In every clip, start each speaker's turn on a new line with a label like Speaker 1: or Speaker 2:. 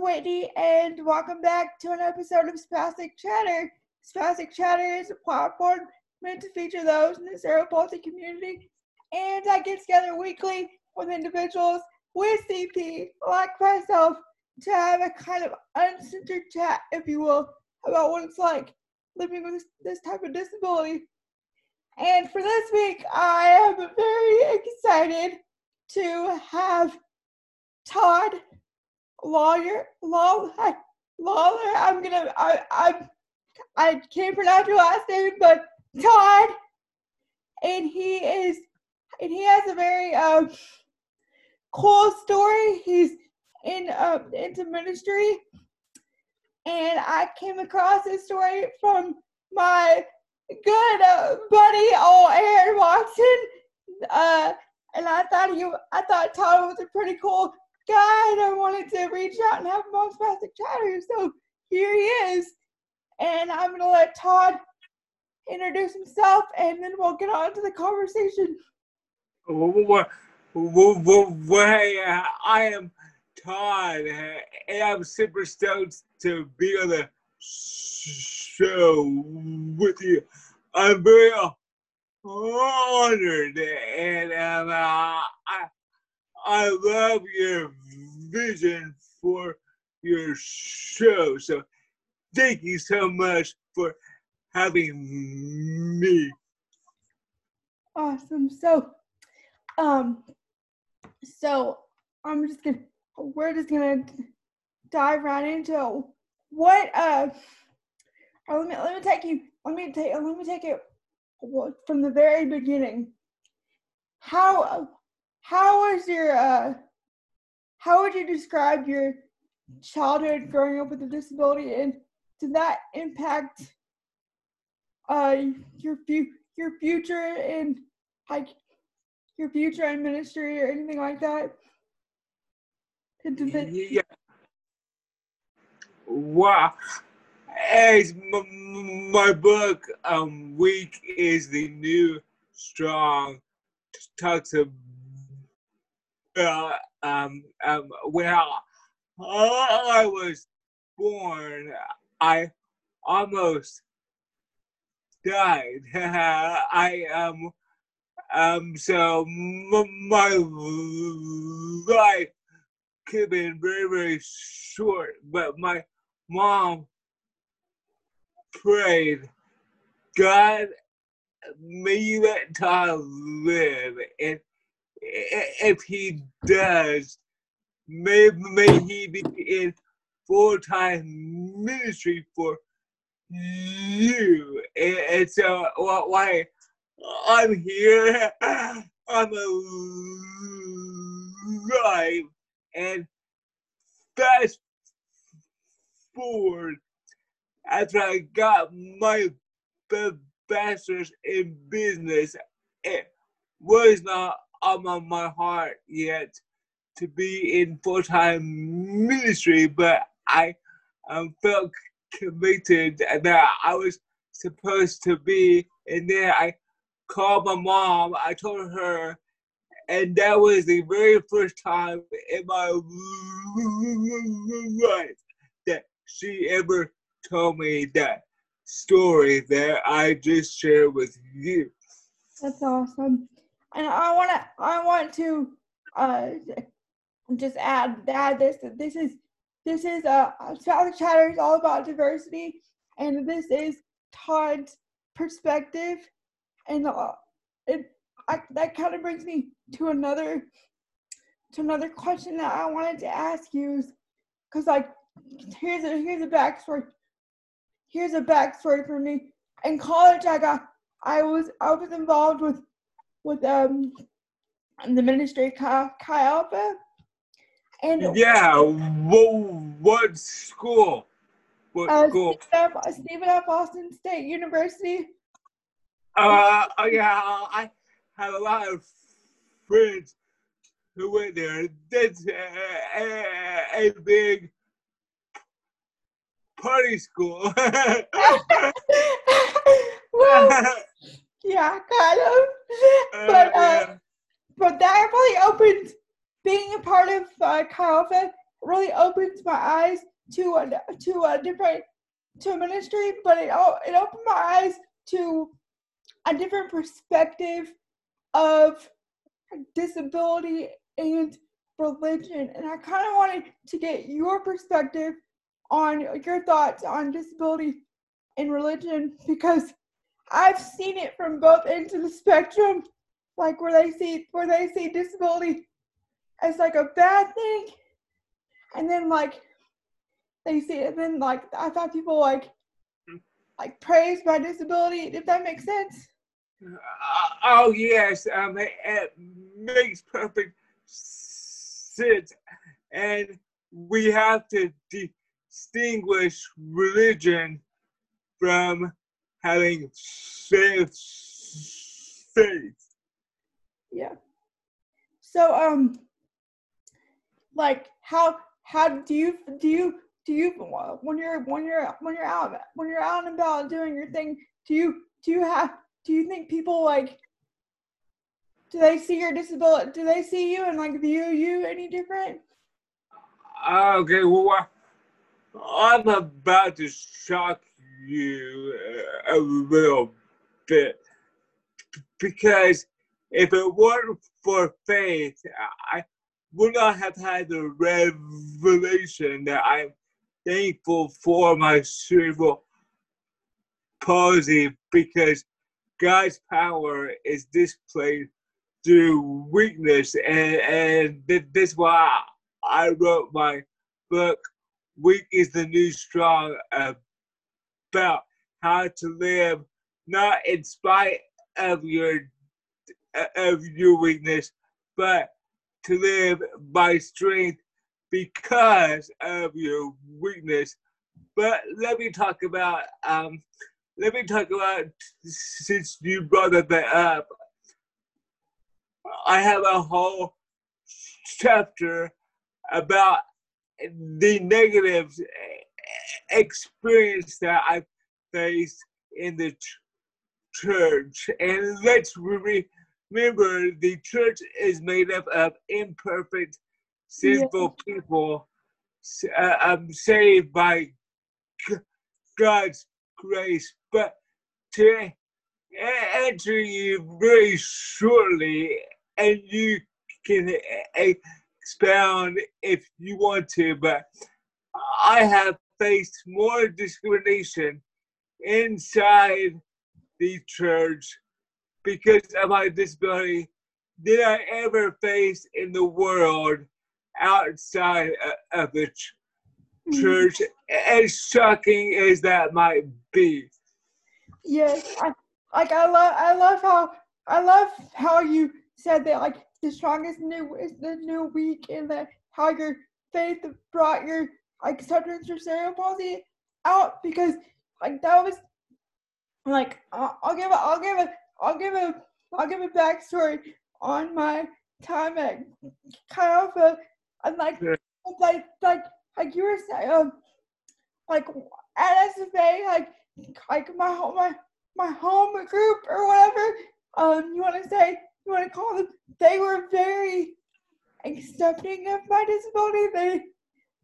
Speaker 1: Whitney, and welcome back to an episode of Spastic Chatter. Spastic Chatter is a platform meant to feature those in the cerebral community, and I get together weekly with individuals with CP, like myself, to have a kind of uncensored chat, if you will, about what it's like living with this type of disability. And for this week, I am very excited to have Todd Lawyer Law Lawler. I'm gonna I I I can't pronounce your last name, but Todd, and he is and he has a very um cool story. He's in uh, into ministry, and I came across his story from my good uh, buddy, old Aaron Watson. Uh, and I thought he, I thought Todd was a pretty cool I wanted to reach out and have him on Spastic Chatter. So here he is, and I'm gonna let Todd introduce himself, and then we'll get on to the conversation.
Speaker 2: Well, I am Todd, and I'm super stoked to be on the show with you. I'm very honored, and um, uh, I I love your vision for your show. So, thank you so much for having me.
Speaker 1: Awesome. So, um, so I'm just gonna we're just gonna dive right into what uh let me let me take you let me take let me take it from the very beginning how how was your uh how would you describe your childhood growing up with a disability and did that impact uh your fu- your future in like your future in ministry or anything like that
Speaker 2: yeah. Wow. As my book, um, Weak is the New Strong, talks about uh, um, um, when I, was born, I almost died. I um um so my life could have been very, very short, but my mom prayed, God, may you let Todd live. And if he does, may, may he be in full time ministry for you. And, and so, why I'm here, I'm alive and fast forward after I got my bachelor's in business, it was not on my heart yet to be in full time ministry, but I um, felt convicted that I was supposed to be. And then I called my mom. I told her and that was the very first time in my life that she ever told me that story that I just shared with you.
Speaker 1: That's awesome. And I want to I want to uh just add add this that this is this is uh Spastic Chatter is all about diversity and this is Todd's perspective and uh, it I, that kind of brings me to another to another question that I wanted to ask you because like here's a here's a backstory here's a backstory for me. In college I got I was I was involved with with um the ministry Chi, Chi Alpha
Speaker 2: and yeah what, what school? What
Speaker 1: uh,
Speaker 2: school?
Speaker 1: Stephen F, Stephen F. Austin State University.
Speaker 2: Uh yeah I have a lot of friends who went there. That's a, a, a big party school.
Speaker 1: well, yeah, kind of. But uh, but that really opened being a part of uh, Alpha really opens my eyes to a to a different to a ministry, but it it opened my eyes to a different perspective of disability and religion. And I kind of wanted to get your perspective on your thoughts on disability and religion because I've seen it from both ends of the spectrum, like where they see where they see disability as like a bad thing, and then like they see it, and then like I've had people like like praise my disability. If that makes sense.
Speaker 2: Uh, oh yes, um, it, it makes perfect sense, and we have to distinguish religion from having faith. Faith.
Speaker 1: Yeah. So um, like how how do you do you do you when you're when you're when you're out when you're out and about doing your thing do you do you have do you think people like do they see your disability do they see you and like view you any different
Speaker 2: okay well i'm about to shock you uh, a little bit because if it weren't for faith i would not have had the revelation that i'm thankful for my cerebral palsy because God's power is displayed through weakness, and and this is why I wrote my book. Weak is the new strong about how to live not in spite of your of your weakness, but to live by strength because of your weakness. But let me talk about um, let me talk about since you brought that up. I have a whole chapter about the negative experience that I faced in the church. And let's remember the church is made up of imperfect, sinful yeah. people uh, um, saved by God's grace, but to answer you very shortly, and you can expound if you want to, but I have faced more discrimination inside the church because of my disability than I ever faced in the world outside of the mm-hmm. church. As shocking as that might be.
Speaker 1: Yes, I like I love I love how I love how you said that like the strongest new is the new weak and that how your faith brought your like substance or cerebral palsy out because like that was like I'll, I'll give a I'll give a I'll give a I'll give a backstory on my time at Chi and like like like like you were saying um like at SFA like like my home my my home group or whatever um you want to say you want to call them they were very accepting of my disability. They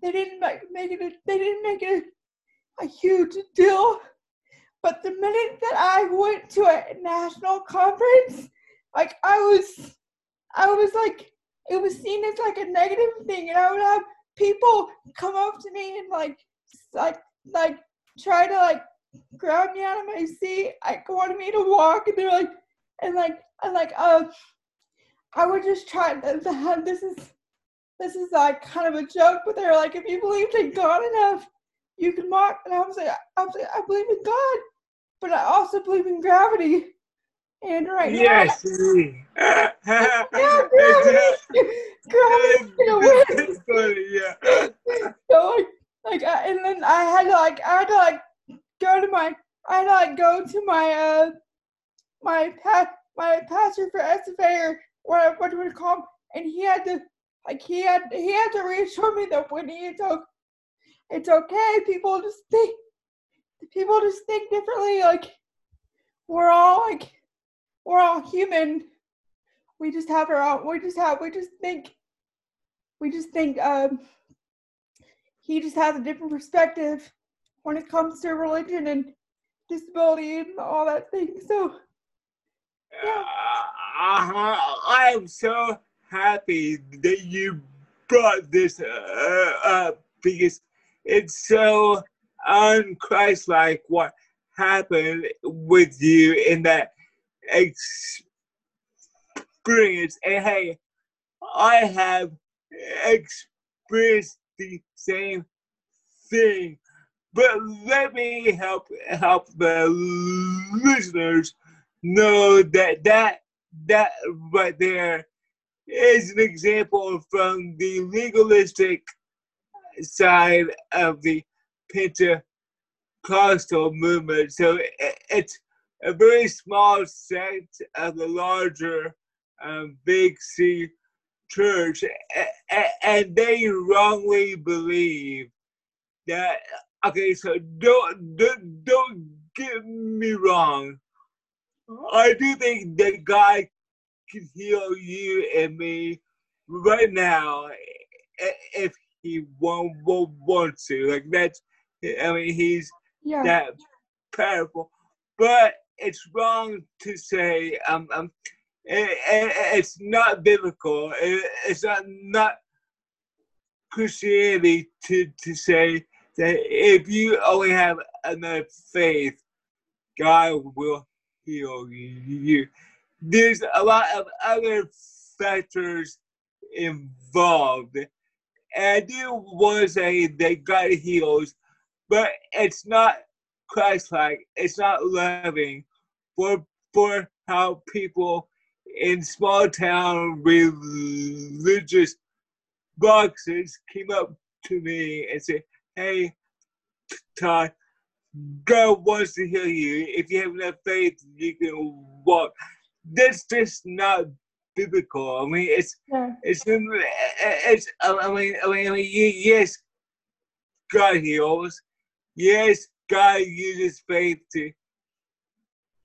Speaker 1: they didn't make, make it a, they didn't make it a, huge deal but the minute that I went to a national conference like I was I was like it was seen as like a negative thing and I would have people come up to me and like like like try to like grab me out of my seat, like wanted me to walk, and they're like, and like, and like, uh, I would just try. This is this is like kind of a joke, but they're like, if you believed in God enough, you can walk. And I was like, I was like, I believe in God, but I also believe in gravity. And right
Speaker 2: yes.
Speaker 1: now, yeah, gravity, gravity's gonna win.
Speaker 2: yeah.
Speaker 1: so like, like, I, and then I had to like, I had to like go to my I had like go to my uh my pa- my pastor for SFA or what what do we call him, and he had to like he had he had to reassure me that Whitney it's okay, it's okay. People just think people just think differently. Like we're all like we're all human. We just have our own. We just have. We just think. We just think. Um. he just has a different perspective when it comes to religion and disability and all that thing. So
Speaker 2: uh, huh. I am so happy that you brought this uh, up because it's so unchristlike what happened with you in that experience. And hey, I have experienced the same thing. But let me help help the listeners know that that that right there is an example from the legalistic side of the Pentecostal movement. So it's a very small sect of the larger um, Big C church, and they wrongly believe that. Okay, so don't don't, don't get me wrong. I do think that God can heal you and me right now if He won't, won't want to. Like that's, I mean, He's yeah. that powerful. But it's wrong to say um, um it, it, it's not biblical. It, it's not not Christianity to to say that if you only have enough faith, God will heal you. There's a lot of other factors involved. And I do want to say heals, but it's not Christ-like. It's not loving for for how people in small town religious boxes came up to me and said, "Hey, Todd, God wants to heal you. If you have enough faith, you can walk." That's just not biblical. I mean, it's yeah. it's it's. I mean, I mean, I mean, yes, God heals. Yes, God uses faith to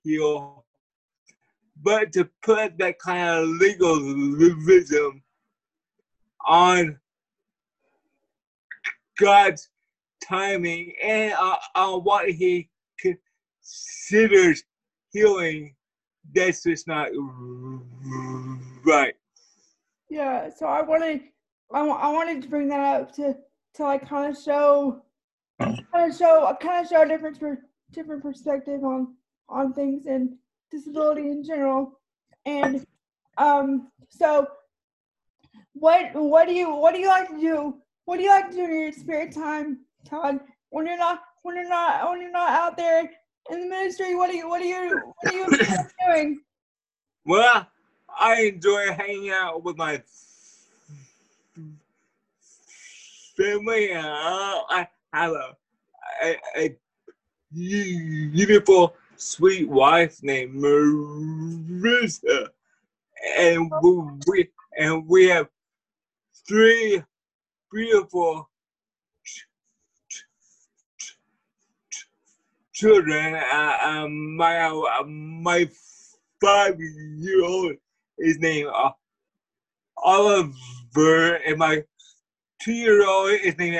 Speaker 2: heal. But to put that kind of legalism on God's timing and uh, on what He considers healing, that's just not right.
Speaker 1: Yeah, so I wanted, I, I wanted to bring that up to to like kind of show kind of show kind of show a different different perspective on on things and disability in general. And um, so what what do you what do you like to do? What do you like to do in your spare time, Todd? When you're not when you're not when you're not out there in the ministry, what are you what are you what are you doing?
Speaker 2: Well, I enjoy hanging out with my family. Uh, I have a, a, a beautiful sweet wife named Marissa, and we and we have three beautiful children. Uh, um, my uh, my five year old is named uh, Oliver, and my two year old is named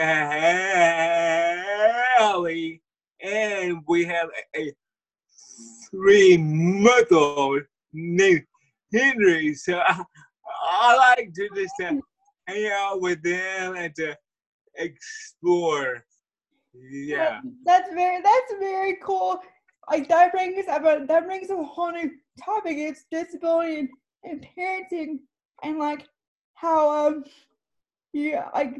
Speaker 2: Hallie, and we have a three month old named Henry. So I, I like to just uh, hang out with them and to explore. Yeah.
Speaker 1: That's very that's very cool. Like that brings up a that brings a whole new topic. It's disability and, and parenting and like how um yeah like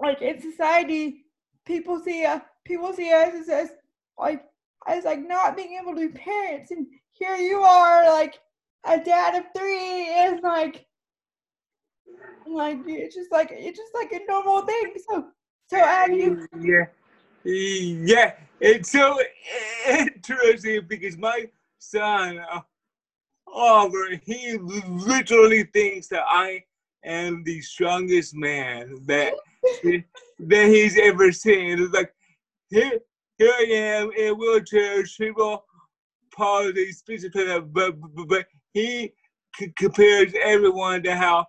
Speaker 1: like in society people see uh people see us as, as like as like not being able to be parents, and here you are, like a dad of three, and like, like it's just like it's just like a normal thing. So, so you?
Speaker 2: Yeah, yeah. It's so interesting because my son, Oliver, he literally thinks that I am the strongest man that that he's ever seen. It's like here here I am in a wheelchair, cerebral palsy, speech impediment, but, but, but he c- compares everyone to how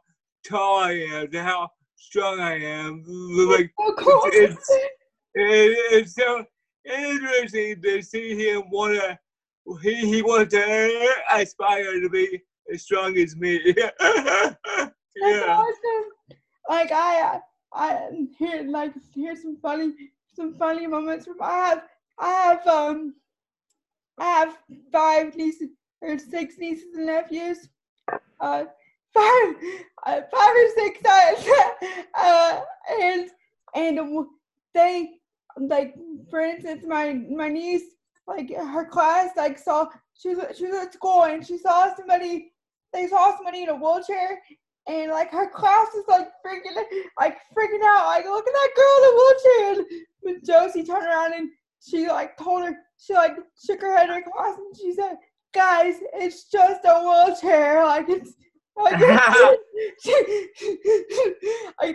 Speaker 2: tall I am, to how strong I am. Like it's, it, it's so interesting to see him wanna he he wants to aspire to be as strong as me.
Speaker 1: That's
Speaker 2: yeah.
Speaker 1: awesome. Like I, I here like here's some funny, some funny moments from I have, I have um, I have five nieces or six nieces and nephews. Uh, five, uh, five or six times. uh, and and they like for instance my my niece like her class like saw she was she was at school and she saw somebody they saw somebody in a wheelchair and like her class is like freaking like freaking out. Like look at that girl in a wheelchair. When Josie turned around and she like told her she like shook her head in her class and she said guys it's just a wheelchair. Like it's like,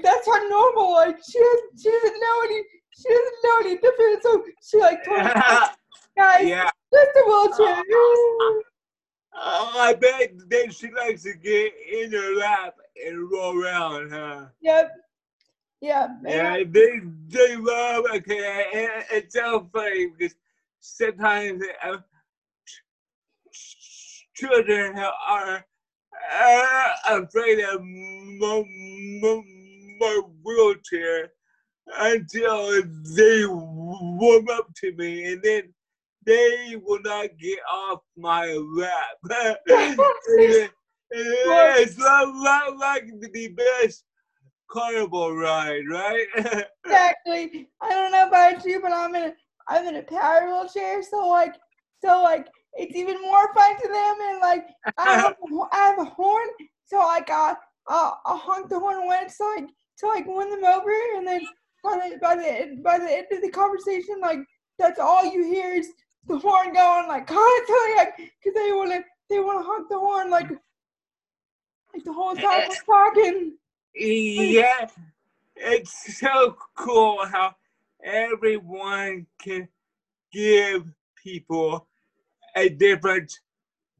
Speaker 1: that's her normal like she doesn't she doesn't know any she doesn't know any different so she like told guys
Speaker 2: yeah.
Speaker 1: just a wheelchair
Speaker 2: Oh, I bet then she likes to get in her lap and roll around, huh?
Speaker 1: yep yeah
Speaker 2: Yeah, they they love. Okay, and it's so funny because sometimes uh, children are uh, afraid of my, my, my wheelchair until they warm up to me, and then they will not get off my lap. it's not, not like the best carnival ride, right?
Speaker 1: exactly. I don't know about you, but I'm in a I'm in a power wheelchair, so like so like it's even more fun to them. And like I have a, I have a horn, so like I I, I honk the horn once, so like to like win them over, and then by the by the end- by the end of the conversation, like that's all you hear is the horn going like constantly, like because they wanna they wanna honk the horn like like the whole time we're talking.
Speaker 2: yeah, it's so cool how everyone can give people a different,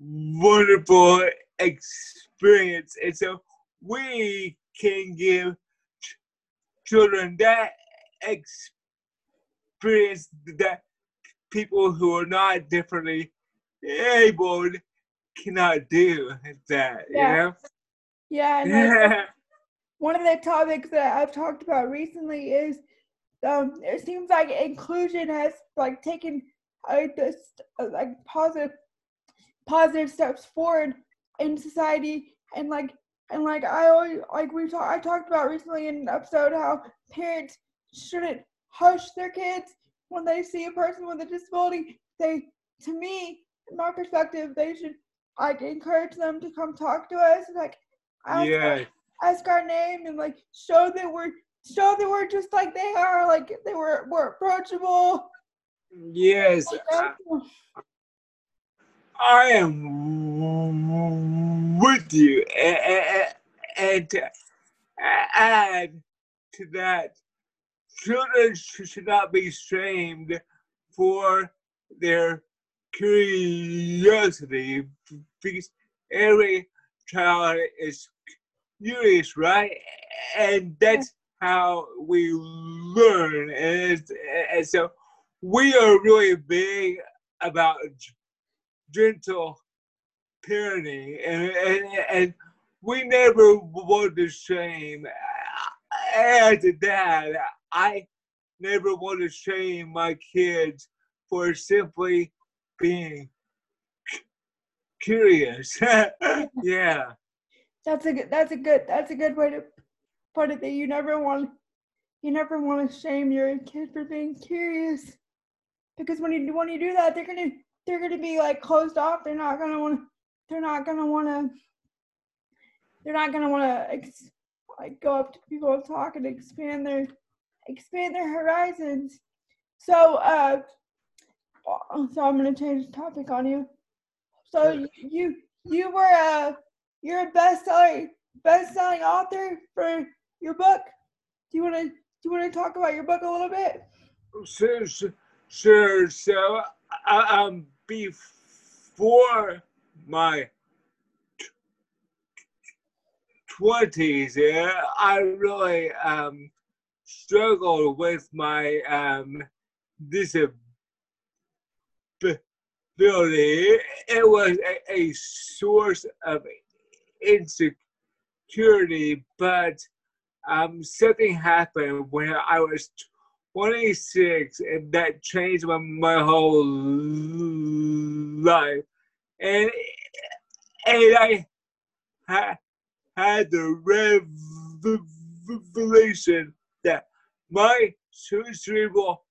Speaker 2: wonderful experience. And so we can give ch- children that experience that people who are not differently able cannot do that,
Speaker 1: Yeah. Yeah,
Speaker 2: you know?
Speaker 1: one of the topics that I've talked about recently is um, it seems like inclusion has like taken uh, this uh, like positive positive steps forward in society and like and like I always like we talk, I talked about recently in an episode how parents shouldn't hush their kids when they see a person with a disability. They to me, in my perspective, they should like encourage them to come talk to us like ask
Speaker 2: yeah.
Speaker 1: ask our name and like show that we're show that we're just like they are like they were we're approachable
Speaker 2: Yes, I. I am with you, and, and, add to that, children should not be shamed for their curiosity because every child is curious, right? And that's how we learn, and, and so we are really big about gentle parenting, and, and, and we never want to shame. As a dad, I never want to shame my kids for simply being curious. yeah,
Speaker 1: that's a good that's a good that's a good way to put it that you never want you never want to shame your kid for being curious because when you when you do that they're gonna they're gonna be like closed off. They're not gonna want to they're not gonna want to they're not gonna want to ex- like go up to people and talk and expand their expand their horizons. So uh so i'm gonna change the topic on you. So you you, you were a you're a best-selling best-selling author for your book. Do you want to do you want to talk about your book a little bit?
Speaker 2: Sure, sure. So, uh, um, before my twenties, yeah, I really um, struggled with my um, disability. It was a, a source of insecurity, but um, something happened when I was 26, and that changed my, my whole life. And and I had had the revelation that my cerebral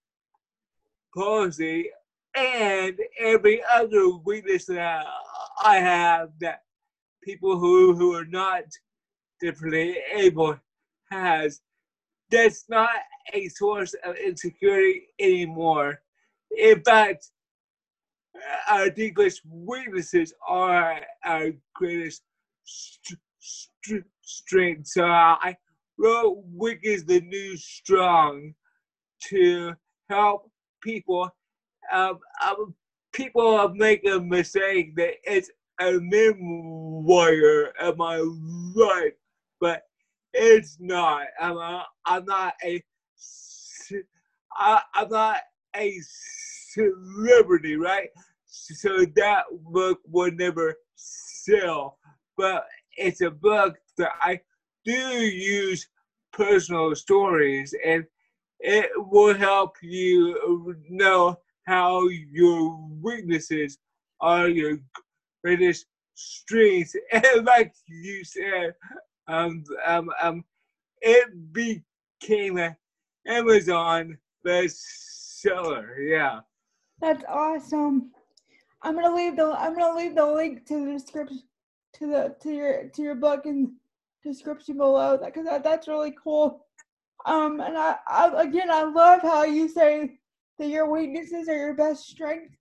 Speaker 2: palsy and every other weakness that I have that people who, who are not differently able has that's not a source of insecurity anymore. In fact, our deepest weaknesses are our greatest st- st- strength. So I wrote Weak is the New Strong to help people. Um, um, people make a mistake that it's a memoir of my life, but it's not. I'm, not a. I, I'm not a celebrity, right? So that book would never sell. But it's a book that I do use personal stories and it will help you know how your weaknesses are your greatest strengths. And like you said, um, um, um, it became an Amazon bestseller. Yeah.
Speaker 1: That's awesome. I'm gonna leave the I'm gonna leave the link to the description to the to your to your book in description below that because that, that's really cool. Um, and I, I again I love how you say that your weaknesses are your best strength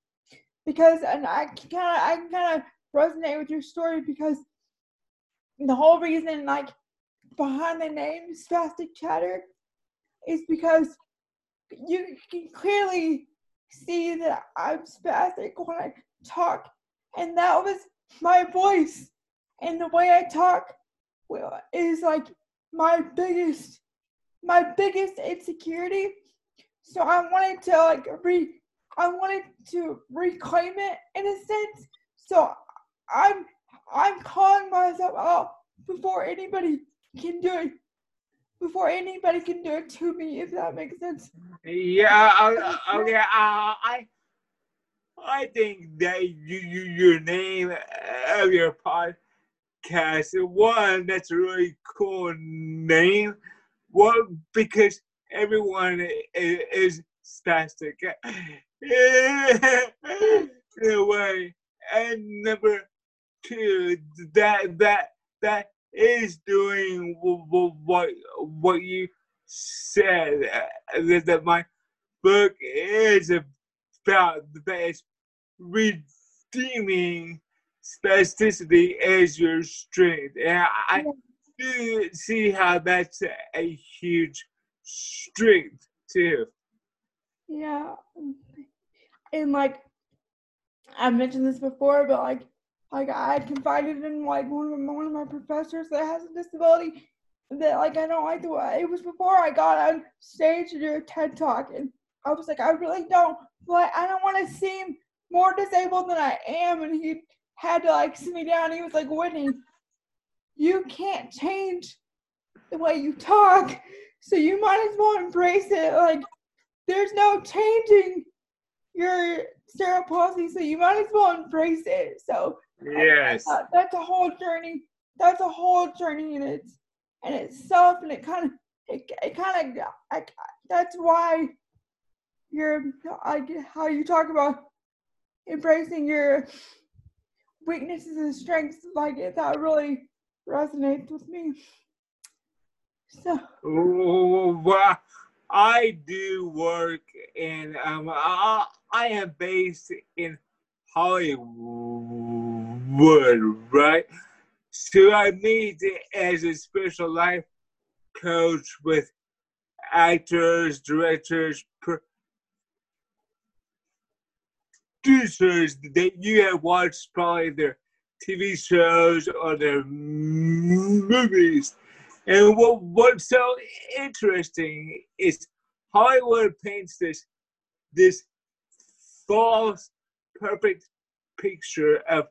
Speaker 1: because and I kind of I kind of resonate with your story because the whole reason like behind the name spastic chatter is because you can clearly see that I'm spastic when I talk, and that was my voice and the way I talk is like my biggest my biggest insecurity. So I wanted to like re I wanted to reclaim it in a sense. So I'm I'm calling myself out before anybody can do it. Before anybody can do it to me, if that makes sense.
Speaker 2: Yeah, uh, okay. Uh, I I think that you, you your name of your podcast one that's a really cool name. One because everyone is, is spastic in a way, and number that that that is doing what what you said uh, that my book is about that is redeeming spasticity as your strength. And I do see how that's a huge strength too.
Speaker 1: Yeah. And like I mentioned this before, but like like I had confided in like one of one of my professors that has a disability that like I don't like the way it was before I got on stage to do a TED talk and I was like I really don't like I don't want to seem more disabled than I am. And he had to like sit me down. He was like, Whitney, you can't change the way you talk. So you might as well embrace it. Like, there's no changing your cerebral palsy. So you might as well embrace it. So,
Speaker 2: yes,
Speaker 1: that's a whole journey. That's a whole journey in it, in itself. And it kind of, it, it kind of, like, that's why your like how you talk about embracing your weaknesses and strengths like it that really resonates with me so
Speaker 2: well i do work in um I, I am based in hollywood right so i meet as a special life coach with actors directors producers that you have watched probably their TV shows or their movies. And what what's so interesting is Hollywood paints this this false perfect picture of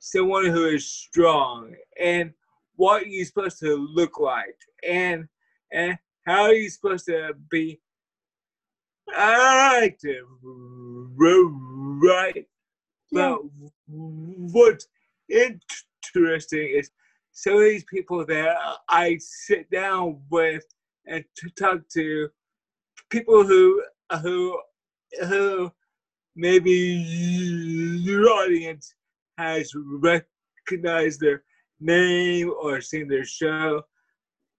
Speaker 2: someone who is strong and what you're supposed to look like and and how you're supposed to be active right yeah. but what's interesting is some of these people that I sit down with and to talk to people who who who maybe your audience has recognized their name or seen their show.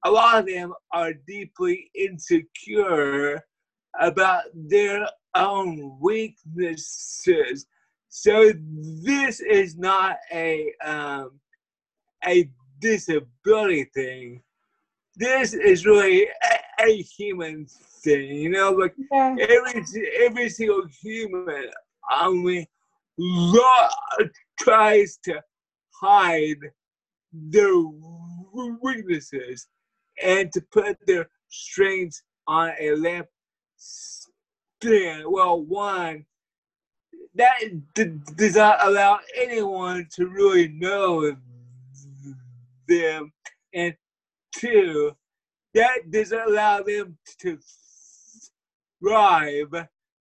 Speaker 2: A lot of them are deeply insecure about their own weaknesses. So this is not a um, a disability thing. This is really a, a human thing, you know. Like yeah. every every single human, I mean, tries to hide their weaknesses and to put their strengths on a lamp stand. Well, one, that d- does not allow anyone to really know them, and two, that does not allow them to thrive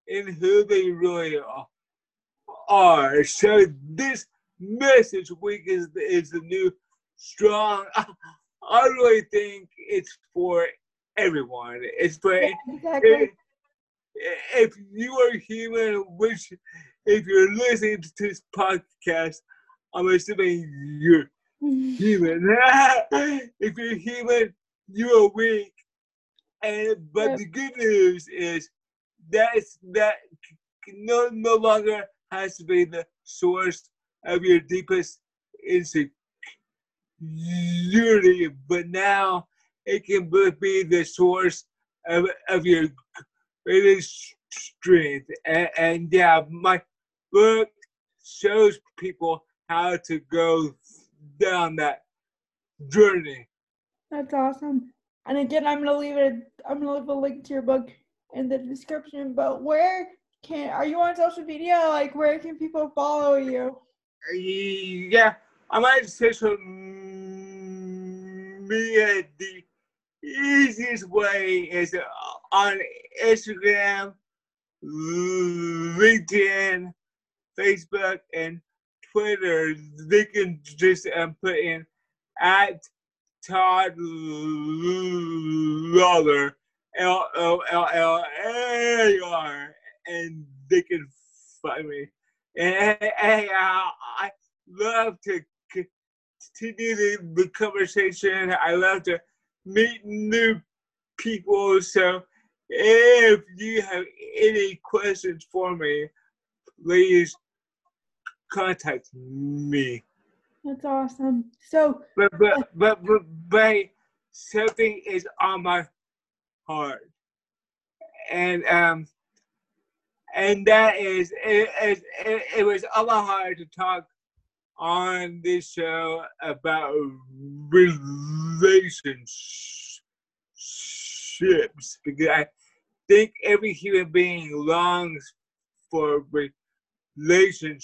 Speaker 2: in who they really are. So this message weak is is the new strong. I really think it's for everyone. It's for yeah, exactly. if, if you are human, which if you're listening to this podcast, I'm assuming you're human. if you're human, you're weak. And but yep. the good news is that's that no no longer has to be the source of your deepest insecurity, but now it can be the source of, of your greatest strength. And, and yeah, my book shows people how to go down that journey.
Speaker 1: That's awesome. And again, I'm gonna leave it. I'm gonna leave a link to your book in the description. But where can are you on social media? Like, where can people follow you?
Speaker 2: Yeah, I'm on social media. The easiest way is on Instagram, LinkedIn, Facebook, and Twitter. They can just um, put in at Todd Lollar, L O L L A R, and they can find me. And hey, I, I love to continue the, the conversation. I love to meet new people. So if you have any questions for me, please contact me.
Speaker 1: That's awesome. So,
Speaker 2: but but but but, but something is on my heart, and um, and that is it, it, it, it was a lot hard to talk on this show about relationships because I think every human being longs for relationship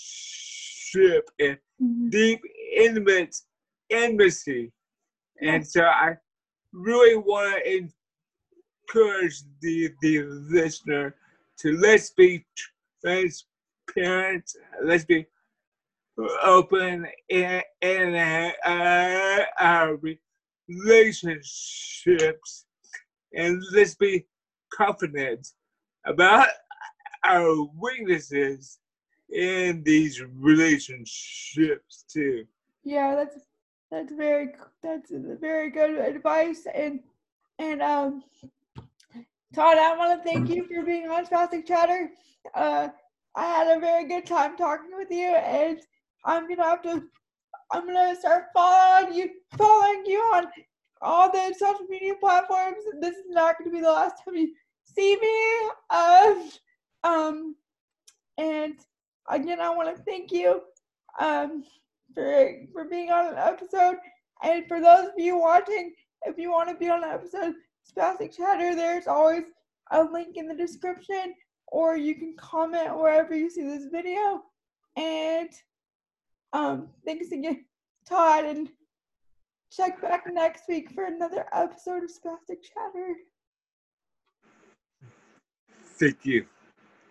Speaker 2: and mm-hmm. deep intimate intimacy. And so I really want to encourage the, the listener to let's be transparent, let's be open in, in uh, our relationships, and let's be confident about our weaknesses in these relationships too.
Speaker 1: Yeah, that's that's very that's very good advice and and um Todd, I want to thank you for being on Spastic Chatter. Uh, I had a very good time talking with you, and I'm gonna have to. I'm gonna start following you, following you on all the social media platforms. This is not gonna be the last time you see me. Um, um, and again, I want to thank you um, for for being on an episode. And for those of you watching, if you want to be on an episode Spastic Chatter, there's always a link in the description, or you can comment wherever you see this video. And um, thanks again, Todd, and check back next week for another episode of Spastic Chatter.
Speaker 2: Thank you.